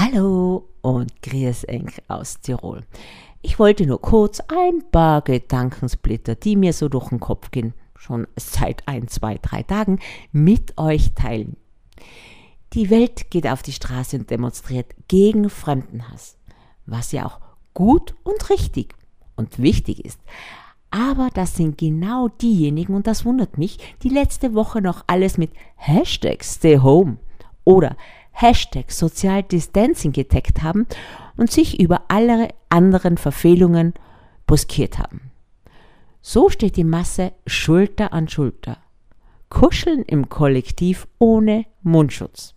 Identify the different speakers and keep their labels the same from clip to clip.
Speaker 1: Hallo und Grüß Enk aus Tirol. Ich wollte nur kurz ein paar Gedankensplitter, die mir so durch den Kopf gehen, schon seit ein, zwei, drei Tagen, mit euch teilen. Die Welt geht auf die Straße und demonstriert gegen Fremdenhass, was ja auch gut und richtig und wichtig ist. Aber das sind genau diejenigen, und das wundert mich, die letzte Woche noch alles mit Hashtag Stay Home oder Hashtag Social Distancing getaggt haben und sich über alle anderen Verfehlungen buskiert haben. So steht die Masse Schulter an Schulter. Kuscheln im Kollektiv ohne Mundschutz.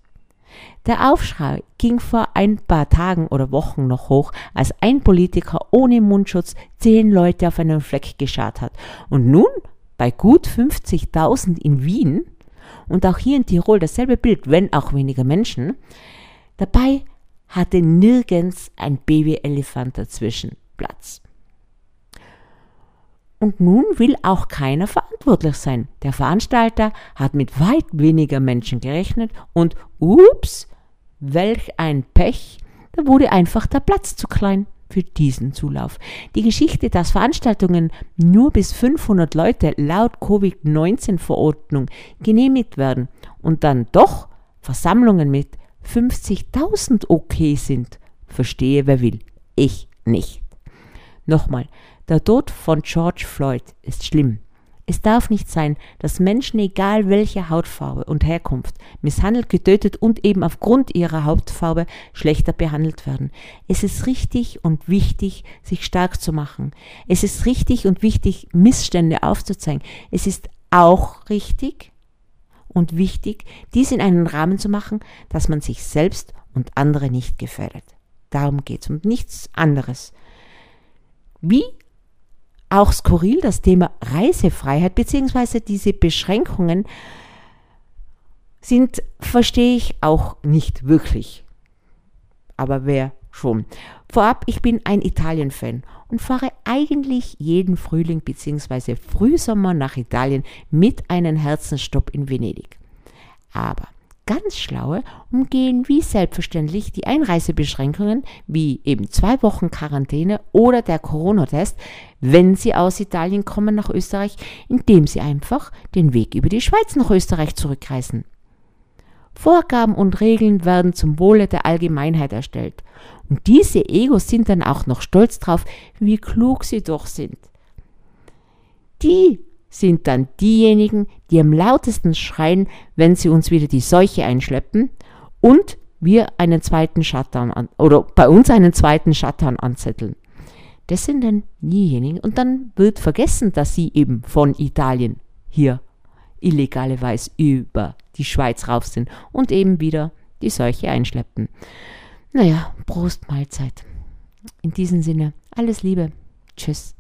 Speaker 1: Der Aufschrei ging vor ein paar Tagen oder Wochen noch hoch, als ein Politiker ohne Mundschutz zehn Leute auf einen Fleck geschart hat. Und nun, bei gut 50.000 in Wien, und auch hier in Tirol dasselbe Bild, wenn auch weniger Menschen. Dabei hatte nirgends ein Babyelefant dazwischen Platz. Und nun will auch keiner verantwortlich sein. Der Veranstalter hat mit weit weniger Menschen gerechnet und ups, welch ein Pech, da wurde einfach der Platz zu klein für diesen Zulauf. Die Geschichte, dass Veranstaltungen nur bis 500 Leute laut Covid-19-Verordnung genehmigt werden und dann doch Versammlungen mit 50.000 okay sind, verstehe wer will. Ich nicht. Nochmal, der Tod von George Floyd ist schlimm. Es darf nicht sein, dass Menschen, egal welcher Hautfarbe und Herkunft, misshandelt, getötet und eben aufgrund ihrer Hautfarbe schlechter behandelt werden. Es ist richtig und wichtig, sich stark zu machen. Es ist richtig und wichtig, Missstände aufzuzeigen. Es ist auch richtig und wichtig, dies in einen Rahmen zu machen, dass man sich selbst und andere nicht gefährdet. Darum geht es und nichts anderes. Wie auch skurril das Thema Reisefreiheit beziehungsweise diese Beschränkungen sind, verstehe ich auch nicht wirklich. Aber wer schon. Vorab, ich bin ein Italien-Fan und fahre eigentlich jeden Frühling bzw. Frühsommer nach Italien mit einem Herzensstopp in Venedig. Aber ganz Schlaue umgehen wie selbstverständlich die Einreisebeschränkungen, wie eben zwei Wochen Quarantäne oder der Corona-Test, wenn sie aus Italien kommen nach Österreich, indem sie einfach den Weg über die Schweiz nach Österreich zurückreisen. Vorgaben und Regeln werden zum Wohle der Allgemeinheit erstellt. Und diese Egos sind dann auch noch stolz drauf, wie klug sie doch sind. Die sind dann diejenigen, die am lautesten schreien, wenn sie uns wieder die Seuche einschleppen und wir einen zweiten Shutdown an, oder bei uns einen zweiten Shutdown anzetteln. Das sind dann diejenigen und dann wird vergessen, dass sie eben von Italien hier illegaleweise über die Schweiz rauf sind und eben wieder die Seuche einschleppen. Naja, Prost Mahlzeit. In diesem Sinne, alles Liebe. Tschüss.